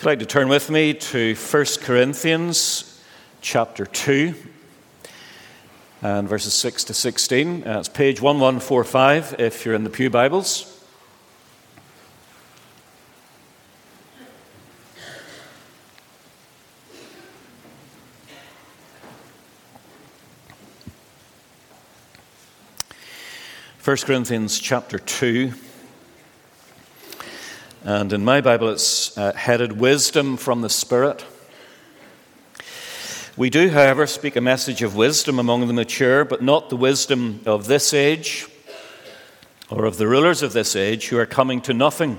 You'd like to turn with me to 1 Corinthians chapter 2 and verses 6 to 16. Uh, it's page 1145 if you're in the Pew Bibles. First Corinthians chapter 2 and in my Bible, it's uh, headed Wisdom from the Spirit. We do, however, speak a message of wisdom among the mature, but not the wisdom of this age or of the rulers of this age who are coming to nothing.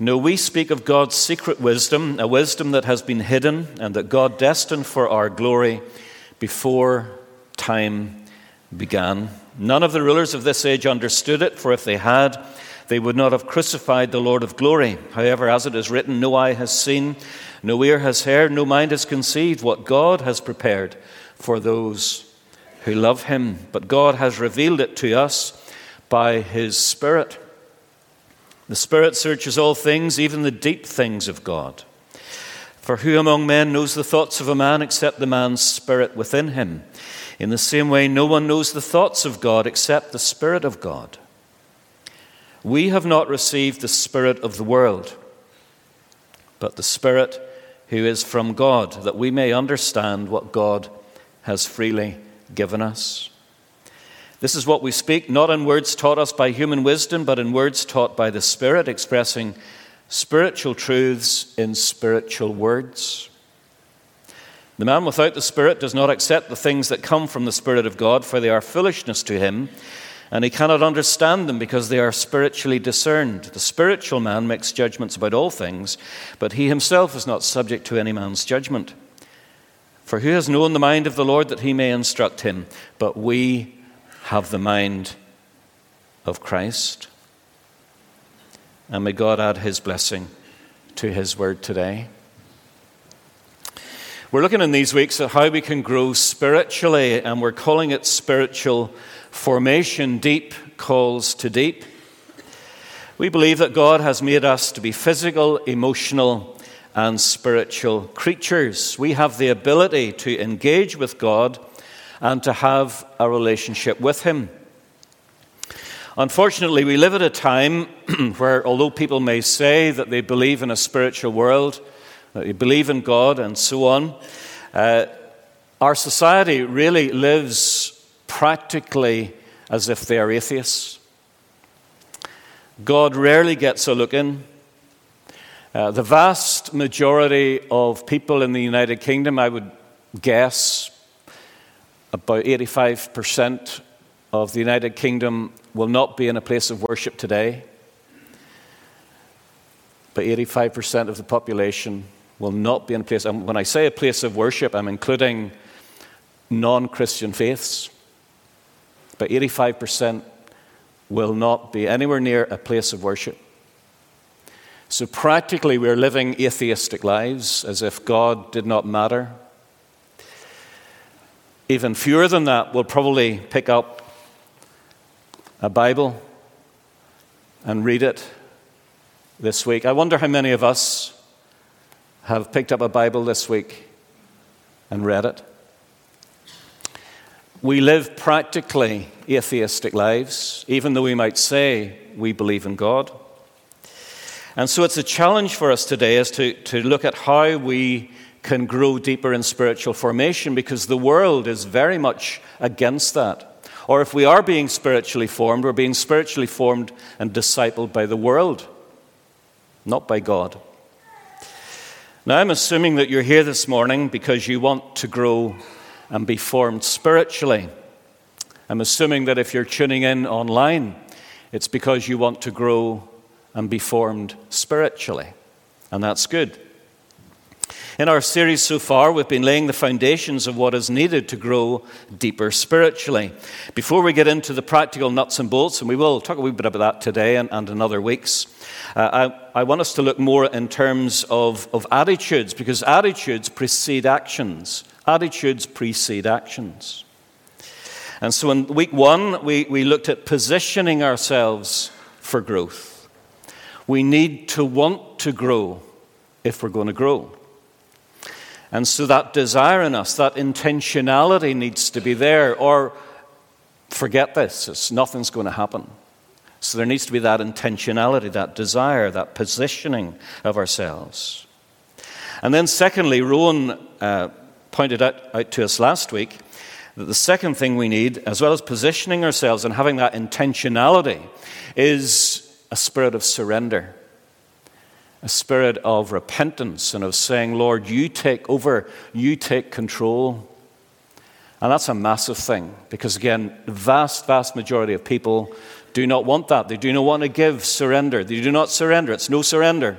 No, we speak of God's secret wisdom, a wisdom that has been hidden and that God destined for our glory before time began. None of the rulers of this age understood it, for if they had, they would not have crucified the Lord of glory. However, as it is written, no eye has seen, no ear has heard, no mind has conceived what God has prepared for those who love him. But God has revealed it to us by his Spirit. The Spirit searches all things, even the deep things of God. For who among men knows the thoughts of a man except the man's spirit within him? In the same way, no one knows the thoughts of God except the Spirit of God. We have not received the Spirit of the world, but the Spirit who is from God, that we may understand what God has freely given us. This is what we speak, not in words taught us by human wisdom, but in words taught by the Spirit, expressing spiritual truths in spiritual words. The man without the Spirit does not accept the things that come from the Spirit of God, for they are foolishness to him and he cannot understand them because they are spiritually discerned. The spiritual man makes judgments about all things, but he himself is not subject to any man's judgment. For who has known the mind of the Lord that he may instruct him? But we have the mind of Christ. And may God add his blessing to his word today. We're looking in these weeks at how we can grow spiritually, and we're calling it spiritual Formation deep calls to deep. We believe that God has made us to be physical, emotional, and spiritual creatures. We have the ability to engage with God and to have a relationship with Him. Unfortunately, we live at a time where, although people may say that they believe in a spiritual world, that they believe in God, and so on, uh, our society really lives practically as if they are atheists. God rarely gets a look in. Uh, the vast majority of people in the United Kingdom, I would guess, about 85% of the United Kingdom will not be in a place of worship today. But 85% of the population will not be in place. And when I say a place of worship, I'm including non Christian faiths but 85% will not be anywhere near a place of worship. So, practically, we're living atheistic lives as if God did not matter. Even fewer than that will probably pick up a Bible and read it this week. I wonder how many of us have picked up a Bible this week and read it. We live practically atheistic lives, even though we might say we believe in God. And so it's a challenge for us today is to, to look at how we can grow deeper in spiritual formation because the world is very much against that. Or if we are being spiritually formed, we're being spiritually formed and discipled by the world, not by God. Now, I'm assuming that you're here this morning because you want to grow and be formed spiritually. I'm assuming that if you're tuning in online, it's because you want to grow and be formed spiritually. And that's good. In our series so far, we've been laying the foundations of what is needed to grow deeper spiritually. Before we get into the practical nuts and bolts, and we will talk a wee bit about that today and, and in other weeks, uh, I, I, want us to look more in terms of, of attitudes, because attitudes precede actions. Attitudes precede actions. And so in week one, we, we looked at positioning ourselves for growth. We need to want to grow if we're going to grow. And so that desire in us, that intentionality needs to be there, or forget this, it's, nothing's going to happen. So there needs to be that intentionality, that desire, that positioning of ourselves. And then, secondly, Rowan uh, pointed out, out to us last week that the second thing we need, as well as positioning ourselves and having that intentionality, is a spirit of surrender a spirit of repentance and of saying, Lord, you take over, you take control. And that's a massive thing because, again, the vast, vast majority of people do not want that. They do not want to give surrender. They do not surrender. It's no surrender.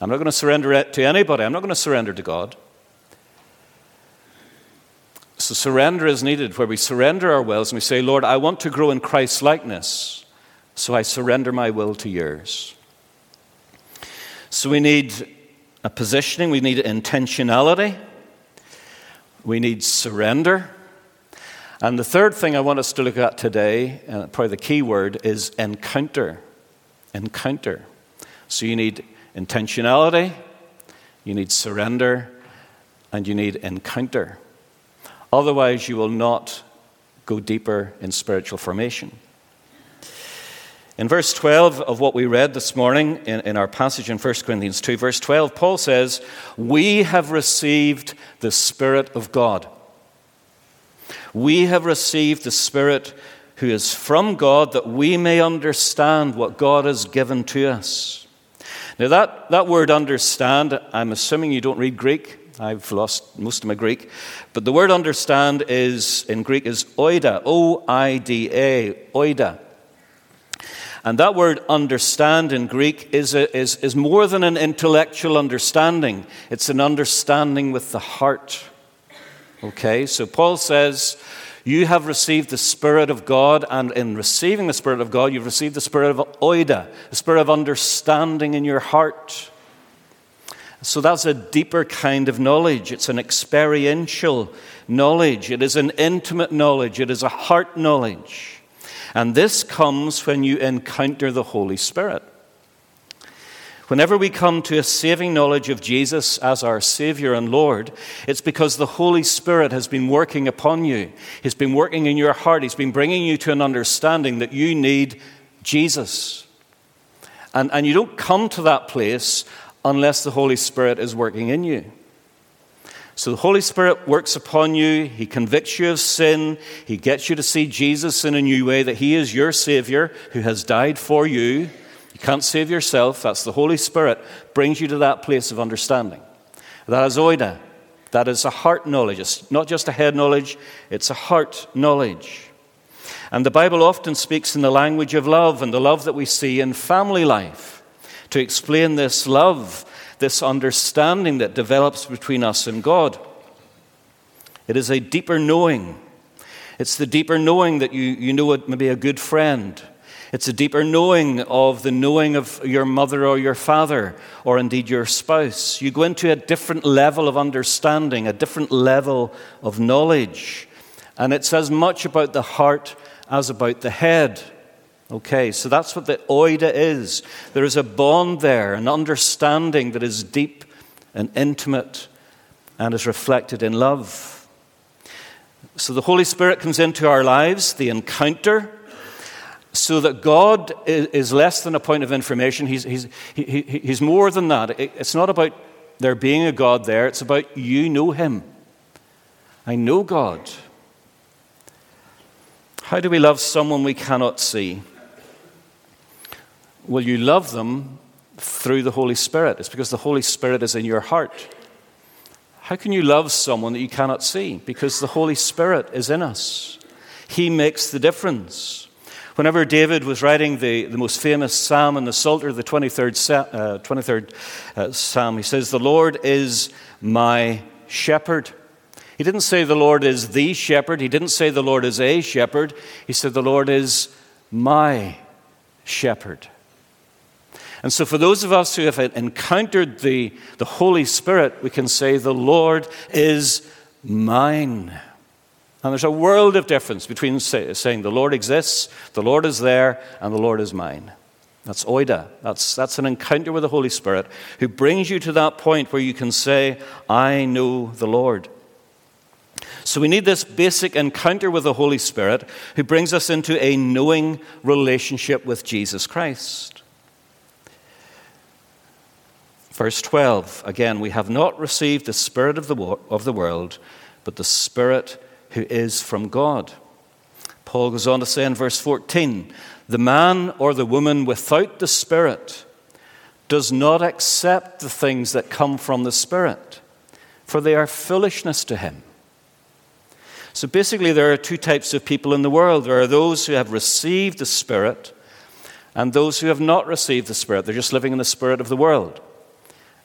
I'm not going to surrender it to anybody. I'm not going to surrender to God. So, surrender is needed where we surrender our wills and we say, Lord, I want to grow in Christ's likeness, so I surrender my will to yours. So we need a positioning, we need intentionality, we need surrender. And the third thing I want us to look at today, and probably the key word, is encounter. Encounter. So you need intentionality, you need surrender, and you need encounter. Otherwise, you will not go deeper in spiritual formation. In verse 12 of what we read this morning in, in, our passage in 1 Corinthians 2, verse 12, Paul says, We have received the Spirit of God. We have received the Spirit who is from God that we may understand what God has given to us. Now, that, that word understand, I'm assuming you don't read Greek. I've lost most of my Greek. But the word understand is, in Greek, is oida, O I D A, oida. And that word understand in Greek is, a, is, is more than an intellectual understanding, it's an understanding with the heart. Okay, so Paul says, You have received the Spirit of God, and in receiving the Spirit of God, you've received the Spirit of oida, the Spirit of understanding in your heart. So that's a deeper kind of knowledge. It's an experiential knowledge. It is an intimate knowledge. It is a heart knowledge. And this comes when you encounter the Holy Spirit. Whenever we come to a saving knowledge of Jesus as our Savior and Lord, it's because the Holy Spirit has been working upon you. He's been working in your heart. He's been bringing you to an understanding that you need Jesus. And, and you don't come to that place unless the Holy Spirit is working in you. So the Holy Spirit works upon you. He convicts you of sin. He gets you to see Jesus in a new way that He is your Savior who has died for you. You can't save yourself. That's the Holy Spirit brings you to that place of understanding. That is oida. That is a heart knowledge. It's not just a head knowledge, it's a heart knowledge. And the Bible often speaks in the language of love and the love that we see in family life to explain this love this understanding that develops between us and God. It is a deeper knowing. It's the deeper knowing that you, you know it may be a good friend. It's a deeper knowing of the knowing of your mother or your father, or indeed your spouse. You go into a different level of understanding, a different level of knowledge. And it's as much about the heart as about the head. Okay, so that's what the oida is. There is a bond there, an understanding that is deep and intimate and is reflected in love. So the Holy Spirit comes into our lives, the encounter, so that God is less than a point of information. He's, he's, he, he's more than that. It's not about there being a God there, it's about you know Him. I know God. How do we love someone we cannot see? Will you love them through the Holy Spirit? It's because the Holy Spirit is in your heart. How can you love someone that you cannot see? Because the Holy Spirit is in us. He makes the difference. Whenever David was writing the, the most famous psalm in the Psalter, the 23rd, uh, 23rd uh, psalm, he says, The Lord is my shepherd. He didn't say the Lord is the shepherd. He didn't say the Lord is a shepherd. He said the Lord is my shepherd. And so, for those of us who have encountered the, the Holy Spirit, we can say, The Lord is mine. And there's a world of difference between say, saying, The Lord exists, the Lord is there, and the Lord is mine. That's oida. That's, that's an encounter with the Holy Spirit who brings you to that point where you can say, I know the Lord. So we need this basic encounter with the Holy Spirit who brings us into a knowing relationship with Jesus Christ. Verse 12, again, we have not received the Spirit of the, of the world, but the Spirit who is from God. Paul goes on to say in verse 14, the man or the woman without the Spirit does not accept the things that come from the Spirit, for they are foolishness to him. So basically, there are two types of people in the world there are those who have received the Spirit, and those who have not received the Spirit. They're just living in the Spirit of the world.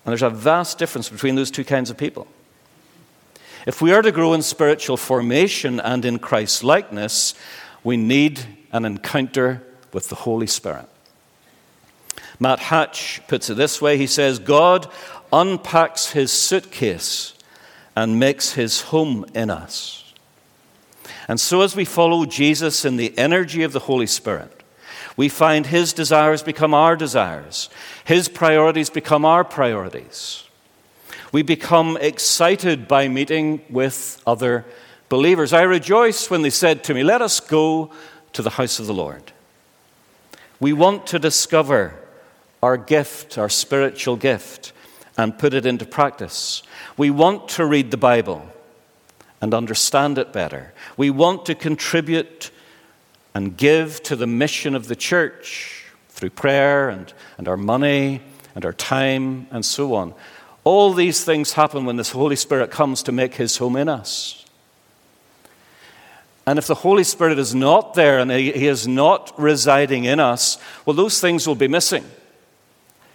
And there's a vast difference between those two kinds of people. If we are to grow in spiritual formation and in Christ's likeness, we need an encounter with the Holy Spirit. Matt Hatch puts it this way he says, God unpacks his suitcase and makes his home in us. And so, as we follow Jesus in the energy of the Holy Spirit, we find his desires become our desires, his priorities become our priorities. We become excited by meeting with other believers. I rejoiced when they said to me, Let us go to the house of the Lord. We want to discover our gift, our spiritual gift, and put it into practice. We want to read the Bible and understand it better. We want to contribute and give to the mission of the church through prayer and, and our money and our time and so on. All these things happen when the Holy Spirit comes to make his home in us. And if the Holy Spirit is not there and he is not residing in us, well, those things will be missing.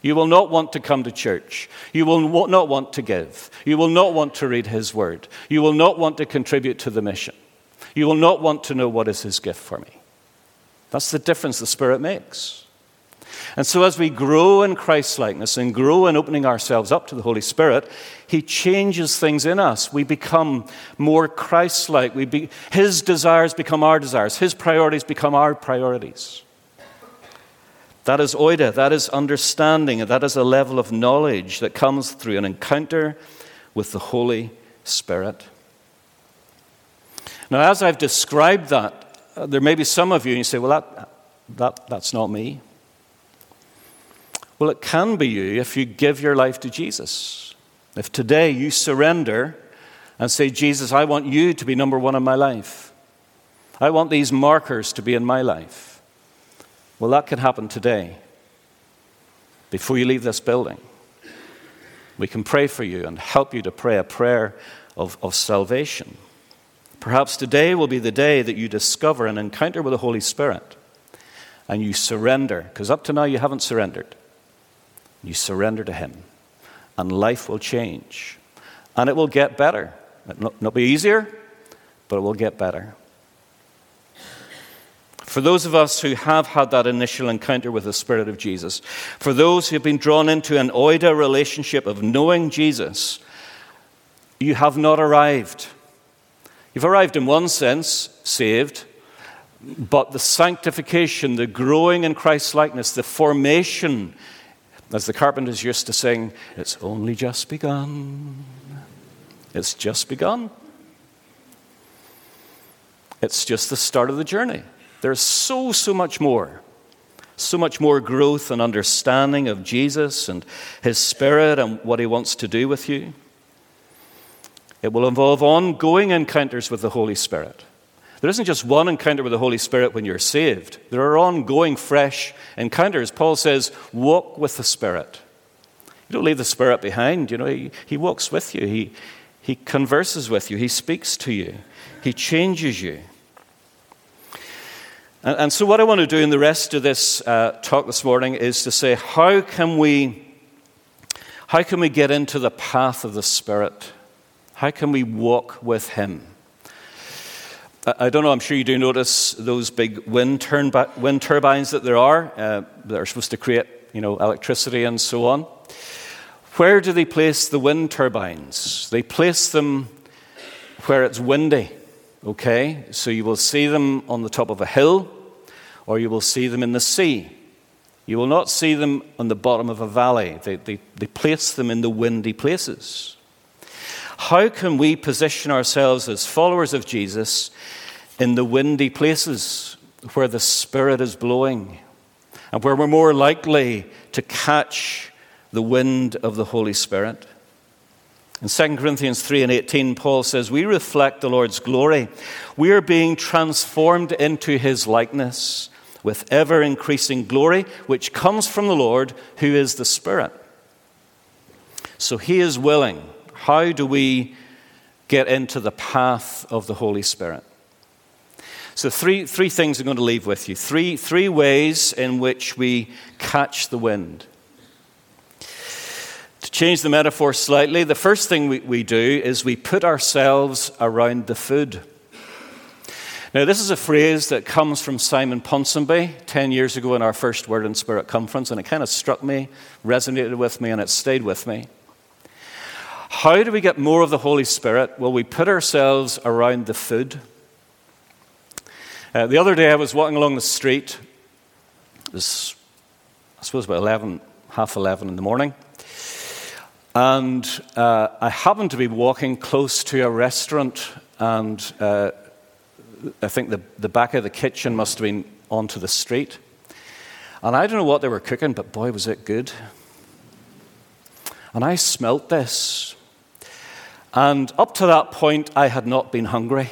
You will not want to come to church. You will not want to give. You will not want to read His Word. You will not want to contribute to the mission. You will not want to know what is His gift for me. That's the difference the Spirit makes. And so, as we grow in Christ likeness and grow in opening ourselves up to the Holy Spirit, He changes things in us. We become more Christ like. Be, his desires become our desires, His priorities become our priorities. That is oida, that is understanding, and that is a level of knowledge that comes through an encounter with the Holy Spirit. Now, as I've described that, uh, there may be some of you, and you say, well, that, that, that's not me. Well, it can be you if you give your life to Jesus. If today you surrender and say, Jesus, I want you to be number one in my life. I want these markers to be in my life. Well, that can happen today before you leave this building. We can pray for you and help you to pray a prayer of, of salvation. Perhaps today will be the day that you discover an encounter with the Holy Spirit and you surrender, because up to now you haven't surrendered. You surrender to Him, and life will change. And it will get better. It will not be easier, but it will get better. For those of us who have had that initial encounter with the Spirit of Jesus, for those who have been drawn into an oida relationship of knowing Jesus, you have not arrived. You've arrived in one sense, saved, but the sanctification, the growing in Christ's likeness, the formation, as the carpenters used to sing, it's only just begun. It's just begun. It's just the start of the journey. There's so, so much more. So much more growth and understanding of Jesus and His Spirit and what He wants to do with you. It will involve ongoing encounters with the Holy Spirit. There isn't just one encounter with the Holy Spirit when you're saved, there are ongoing, fresh encounters. Paul says, walk with the Spirit. You don't leave the Spirit behind. You know, he, he walks with you, he, he converses with you, he speaks to you, he changes you. And, and so, what I want to do in the rest of this uh, talk this morning is to say, how can we, how can we get into the path of the Spirit? How can we walk with Him? I don't know, I'm sure you do notice those big wind, turbi- wind turbines that there are uh, that are supposed to create you know, electricity and so on. Where do they place the wind turbines? They place them where it's windy, okay? So you will see them on the top of a hill or you will see them in the sea. You will not see them on the bottom of a valley. They, they, they place them in the windy places. How can we position ourselves as followers of Jesus in the windy places where the Spirit is blowing and where we're more likely to catch the wind of the Holy Spirit? In 2 Corinthians 3 and 18, Paul says, We reflect the Lord's glory. We are being transformed into his likeness with ever increasing glory, which comes from the Lord, who is the Spirit. So he is willing. How do we get into the path of the Holy Spirit? So, three, three things I'm going to leave with you. Three, three ways in which we catch the wind. To change the metaphor slightly, the first thing we, we do is we put ourselves around the food. Now, this is a phrase that comes from Simon Ponsonby 10 years ago in our first Word and Spirit conference, and it kind of struck me, resonated with me, and it stayed with me. How do we get more of the Holy Spirit? Well, we put ourselves around the food. Uh, the other day, I was walking along the street. It was, I suppose, about 11, half 11 in the morning. And uh, I happened to be walking close to a restaurant, and uh, I think the, the back of the kitchen must have been onto the street. And I don't know what they were cooking, but boy, was it good. And I smelt this. And up to that point, I had not been hungry.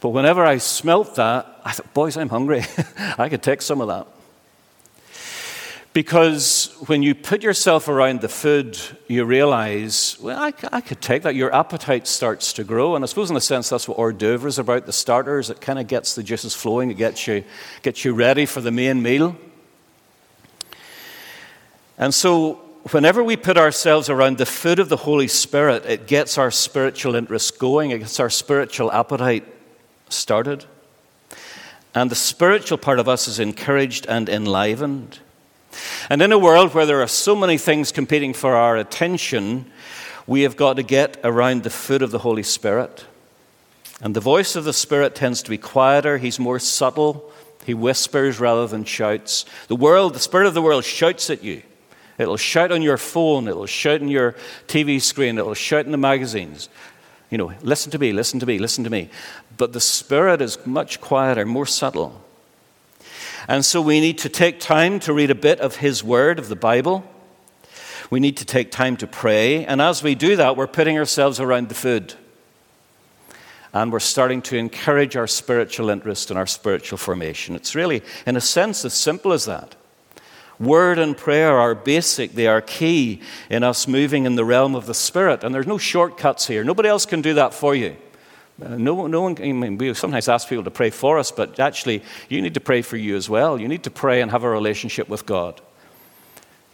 But whenever I smelt that, I thought, boys, I'm hungry. I could take some of that. Because when you put yourself around the food, you realize, well, I, I, could take that. Your appetite starts to grow. And I suppose, in a sense, that's what hors d'oeuvre is about the starters. It kind of gets the juices flowing, it gets you, gets you ready for the main meal. And so, whenever we put ourselves around the food of the Holy Spirit, it gets our spiritual interest going, it gets our spiritual appetite started. And the spiritual part of us is encouraged and enlivened. And in a world where there are so many things competing for our attention, we have got to get around the foot of the Holy Spirit. And the voice of the Spirit tends to be quieter, he's more subtle, he whispers rather than shouts. The world, the Spirit of the world shouts at you. It'll shout on your phone, it'll shout on your TV screen, it'll shout in the magazines. You know, listen to me, listen to me, listen to me. But the Spirit is much quieter, more subtle. And so we need to take time to read a bit of His Word, of the Bible. We need to take time to pray. And as we do that, we're putting ourselves around the food. And we're starting to encourage our spiritual interest and our spiritual formation. It's really, in a sense, as simple as that. Word and prayer are basic, they are key in us moving in the realm of the Spirit. And there's no shortcuts here. Nobody else can do that for you. Uh, no, no one, I mean, we sometimes ask people to pray for us, but actually, you need to pray for you as well. You need to pray and have a relationship with God.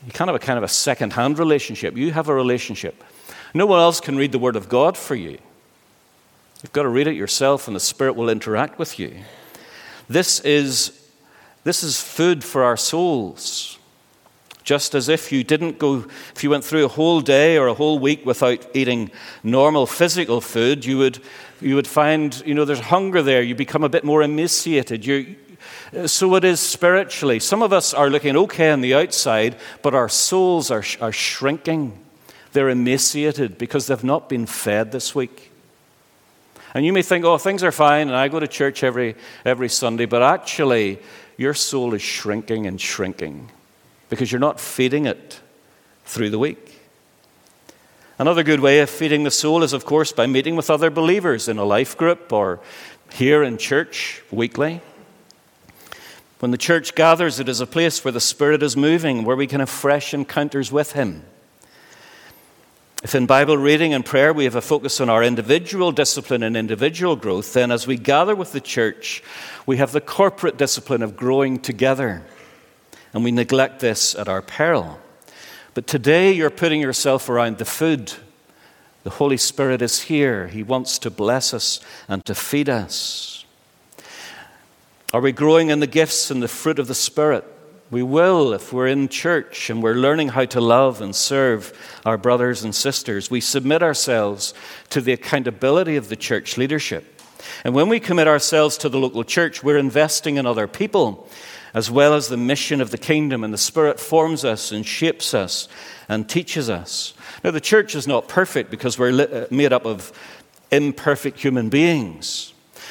You can't have a kind of a second hand relationship. You have a relationship. No one else can read the Word of God for you. You've got to read it yourself, and the Spirit will interact with you. This is, this is food for our souls. Just as if you didn't go, if you went through a whole day or a whole week without eating normal physical food, you would, you would find, you know, there's hunger there. You become a bit more emaciated. You, so it is spiritually. Some of us are looking okay on the outside, but our souls are, are shrinking. They're emaciated because they've not been fed this week. And you may think, oh, things are fine, and I go to church every, every Sunday, but actually, your soul is shrinking and shrinking because you're not feeding it through the week. Another good way of feeding the soul is, of course, by meeting with other believers in a life group or here in church weekly. When the church gathers, it is a place where the Spirit is moving, where we can have fresh encounters with Him. If in Bible reading and prayer we have a focus on our individual discipline and individual growth, then as we gather with the church, we have the corporate discipline of growing together and we neglect this at our peril. But today you're putting yourself around the food. The Holy Spirit is here. He wants to bless us and to feed us. Are we growing in the gifts and the fruit of the Spirit? We will if we're in church and we're learning how to love and serve our brothers and sisters. We submit ourselves to the accountability of the church leadership. And when we commit ourselves to the local church, we're investing in other people as well as the mission of the kingdom, and the Spirit forms us and shapes us and teaches us. Now, the church is not perfect because we're uh, made up of imperfect human beings.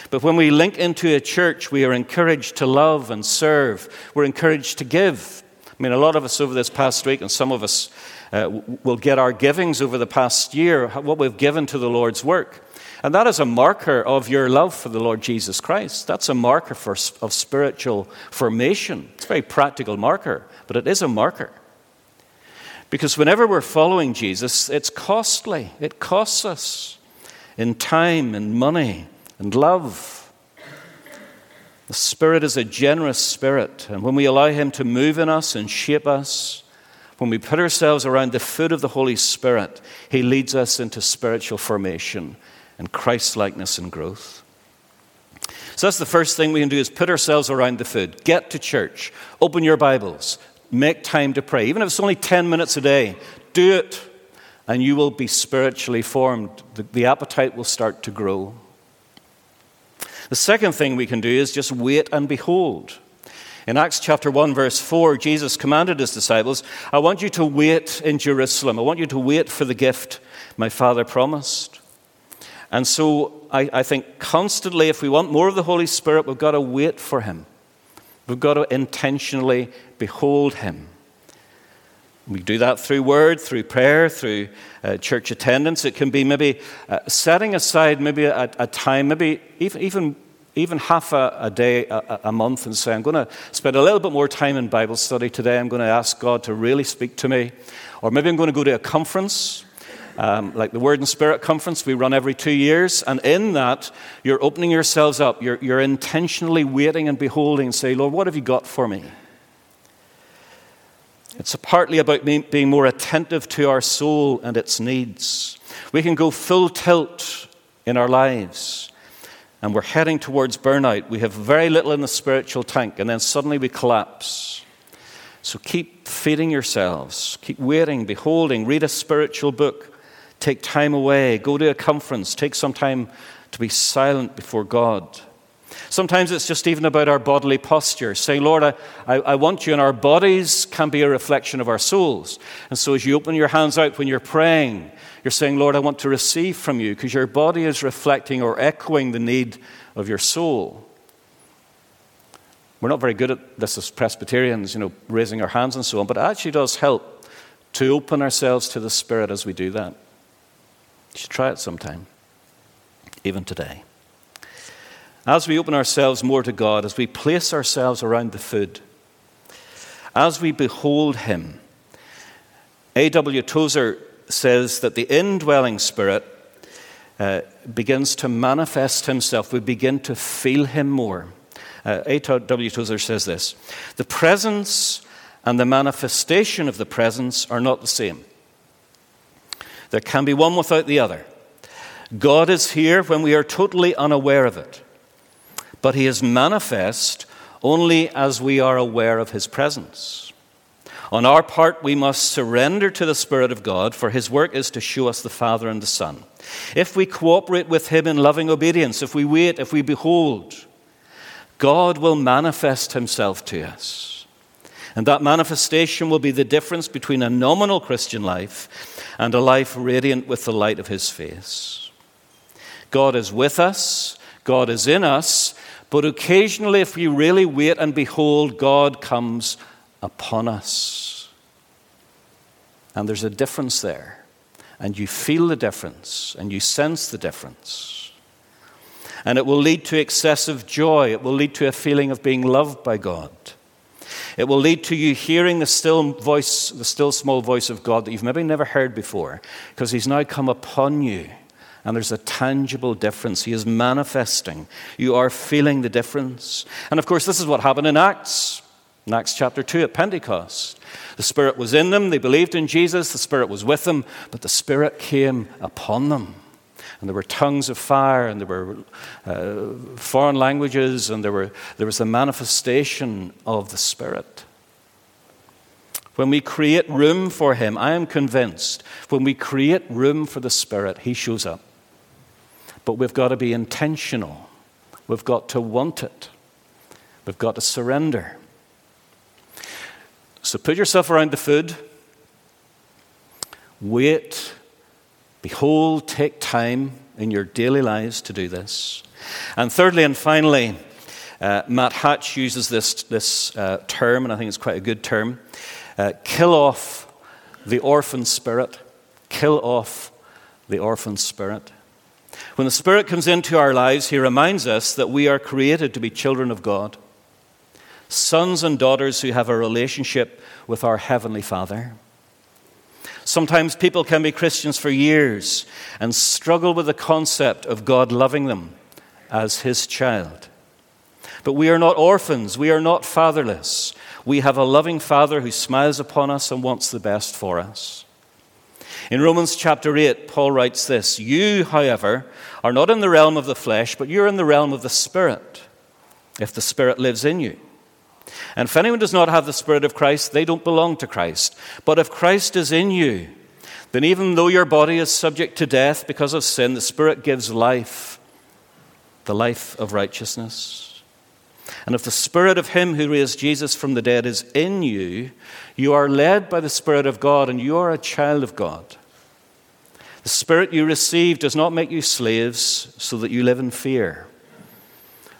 But when we link into a church, we are encouraged to love and serve. We're encouraged to give. I mean, a lot of us over this past week, and some of us uh, will get our givings over the past year, what we've given to the Lord's work. And that is a marker of your love for the Lord Jesus Christ. That's a marker for, of spiritual formation. It's a very practical marker, but it is a marker. Because whenever we're following Jesus, it's costly. It costs us in time and money and love. The Spirit is a generous Spirit, and when we allow Him to move in us and shape us, when we put ourselves around the foot of the Holy Spirit, He leads us into spiritual formation and Christ likeness and growth. So that's the first thing we can do is put ourselves around the food. Get to church. Open your Bibles. Make time to pray. Even if it's only 10 minutes a day, do it and you will be spiritually formed. The, the appetite will start to grow. The second thing we can do is just wait and behold. In Acts chapter 1, verse 4, Jesus commanded his disciples, I want you to wait in Jerusalem. I want you to wait for the gift my Father promised. And so I, I think constantly, if we want more of the Holy Spirit, we've got to wait for him. We've got to intentionally behold him. We do that through word, through prayer, through uh, church attendance. It can be maybe uh, setting aside maybe a, a, time, maybe even, even, even half a, a day a, a, month, and say, I'm going to spend a little bit more time in Bible study today. I'm going to ask God to really speak to me. Or maybe I'm going to go to a conference. Um, like the Word and Spirit conference, we run every two years, and in that, you're opening yourselves up. You're, you're intentionally waiting and beholding say, Lord, what have you got for me? It's partly about being more attentive to our soul and its needs. We can go full tilt in our lives and we're heading towards burnout. We have very little in the spiritual tank and then suddenly we collapse. So keep feeding yourselves, keep waiting, beholding, read a spiritual book, take time away, go to a conference, take some time to be silent before God. Sometimes it's just even about our bodily posture, saying, Lord, I, I, I, want you, and our bodies can be a reflection of our souls. And so as you open your hands out when you're praying, you're saying, Lord, I want to receive from you, because your body is reflecting or echoing the need of your soul. We're not very good at this as Presbyterians, you know, raising our hands and so on, but it actually does help to open ourselves to the Spirit as we do that. You should try it sometime, even today. As we open ourselves more to God, as we place ourselves around the food, as we behold Him, A.W. Tozer says that the indwelling Spirit uh, begins to manifest Himself. We begin to feel Him more. Uh, A.W. Tozer says this The presence and the manifestation of the presence are not the same. There can be one without the other. God is here when we are totally unaware of it but he is manifest only as we are aware of his presence. On our part, we must surrender to the Spirit of God, for his work is to show us the Father and the Son. If we cooperate with him in loving obedience, if we wait, if we behold, God will manifest himself to us. And that manifestation will be the difference between a nominal Christian life and a life radiant with the light of his face. God is with us, God is in us, but occasionally, if we really wait and behold, God comes upon us. And there's a difference there. And you feel the difference, and you sense the difference. And it will lead to excessive joy. It will lead to a feeling of being loved by God. It will lead to you hearing the still voice, the still small voice of God that you've maybe never heard before, because He's now come upon you and there's a tangible difference. He is manifesting. You are feeling the difference. And of course, this is what happened in Acts, in Acts chapter 2 at Pentecost. The Spirit was in them, they believed in Jesus, the Spirit was with them, but the Spirit came upon them. And there were tongues of fire, and there were uh, foreign languages, and there, were, there was a manifestation of the Spirit. When we create room for Him, I am convinced, when we create room for the Spirit, He shows up. But we've got to be intentional. We've got to want it. We've got to surrender. So put yourself around the food. Wait. Behold, take time in your daily lives to do this. And thirdly and finally, uh, Matt Hatch uses this, this uh, term, and I think it's quite a good term uh, kill off the orphan spirit. Kill off the orphan spirit. When the Spirit comes into our lives, He reminds us that we are created to be children of God, sons and daughters who have a relationship with our Heavenly Father. Sometimes people can be Christians for years and struggle with the concept of God loving them as His child. But we are not orphans, we are not fatherless. We have a loving Father who smiles upon us and wants the best for us. In Romans chapter 8, Paul writes this You, however, are not in the realm of the flesh, but you're in the realm of the Spirit, if the Spirit lives in you. And if anyone does not have the Spirit of Christ, they don't belong to Christ. But if Christ is in you, then even though your body is subject to death because of sin, the Spirit gives life, the life of righteousness. And if the Spirit of Him who raised Jesus from the dead is in you, you are led by the Spirit of God and you are a child of God. The Spirit you receive does not make you slaves so that you live in fear.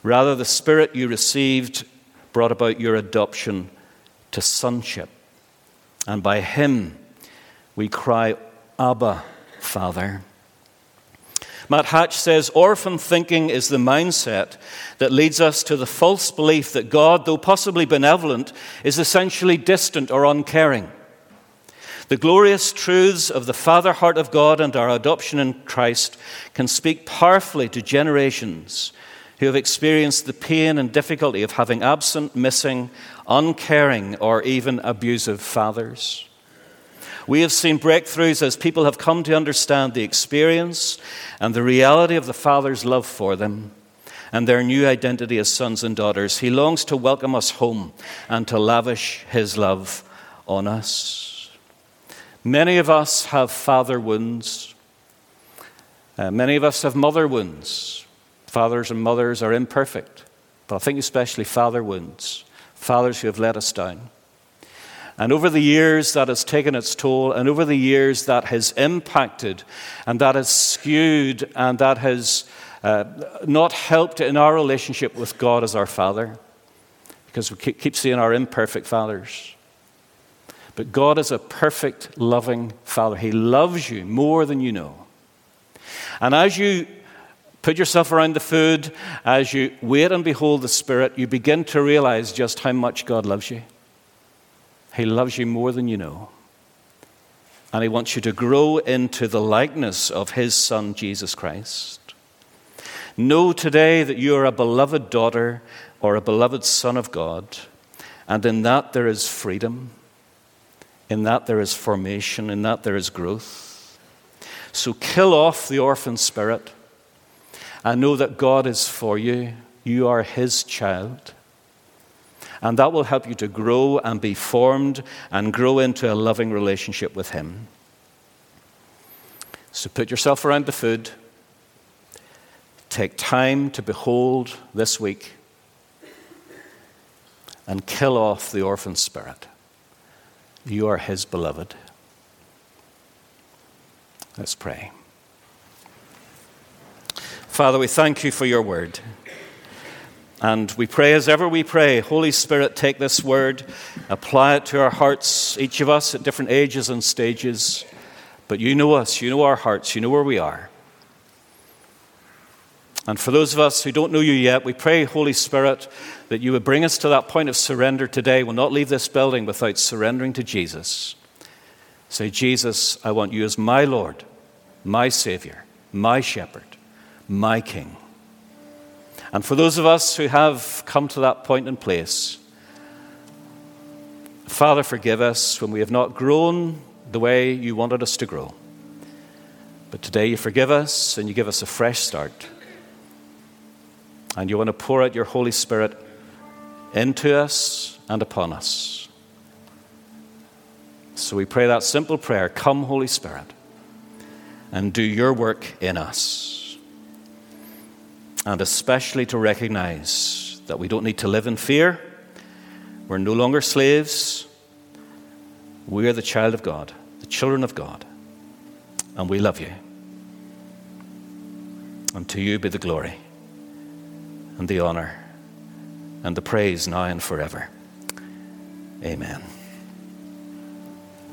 Rather, the Spirit you received brought about your adoption to sonship. And by Him we cry, Abba, Father. Matt Hatch says orphan thinking is the mindset that leads us to the false belief that God, though possibly benevolent, is essentially distant or uncaring. The glorious truths of the Father heart of God and our adoption in Christ can speak powerfully to generations who have experienced the pain and difficulty of having absent, missing, uncaring, or even abusive fathers. We have seen breakthroughs as people have come to understand the experience and the reality of the Father's love for them and their new identity as sons and daughters. He longs to welcome us home and to lavish His love on us. Many of us have father wounds. Uh, many of us have mother wounds. Fathers and mothers are imperfect, but I think especially father wounds, fathers who have let us down. And over the years, that has taken its toll, and over the years, that has impacted, and that has skewed, and that has uh, not helped in our relationship with God as our Father, because we keep seeing our imperfect fathers. But God is a perfect, loving Father. He loves you more than you know. And as you put yourself around the food, as you wait and behold the Spirit, you begin to realize just how much God loves you. He loves you more than you know. And He wants you to grow into the likeness of His Son, Jesus Christ. Know today that you are a beloved daughter or a beloved son of God, and in that there is freedom, in that there is formation, in that there is growth. So kill off the orphan spirit and know that God is for you. You are His child. And that will help you to grow and be formed and grow into a loving relationship with Him. So put yourself around the food. Take time to behold this week and kill off the orphan spirit. You are His beloved. Let's pray. Father, we thank you for your word. And we pray as ever we pray, Holy Spirit, take this word, apply it to our hearts, each of us at different ages and stages. But you know us, you know our hearts, you know where we are. And for those of us who don't know you yet, we pray, Holy Spirit, that you would bring us to that point of surrender today. We'll not leave this building without surrendering to Jesus. Say, Jesus, I want you as my Lord, my Savior, my Shepherd, my King. And for those of us who have come to that point and place, Father, forgive us when we have not grown the way you wanted us to grow. But today you forgive us and you give us a fresh start. And you want to pour out your Holy Spirit into us and upon us. So we pray that simple prayer Come, Holy Spirit, and do your work in us and especially to recognize that we don't need to live in fear. We're no longer slaves. We are the child of God, the children of God, and we love you. And to you be the glory and the honor and the praise now and forever. Amen.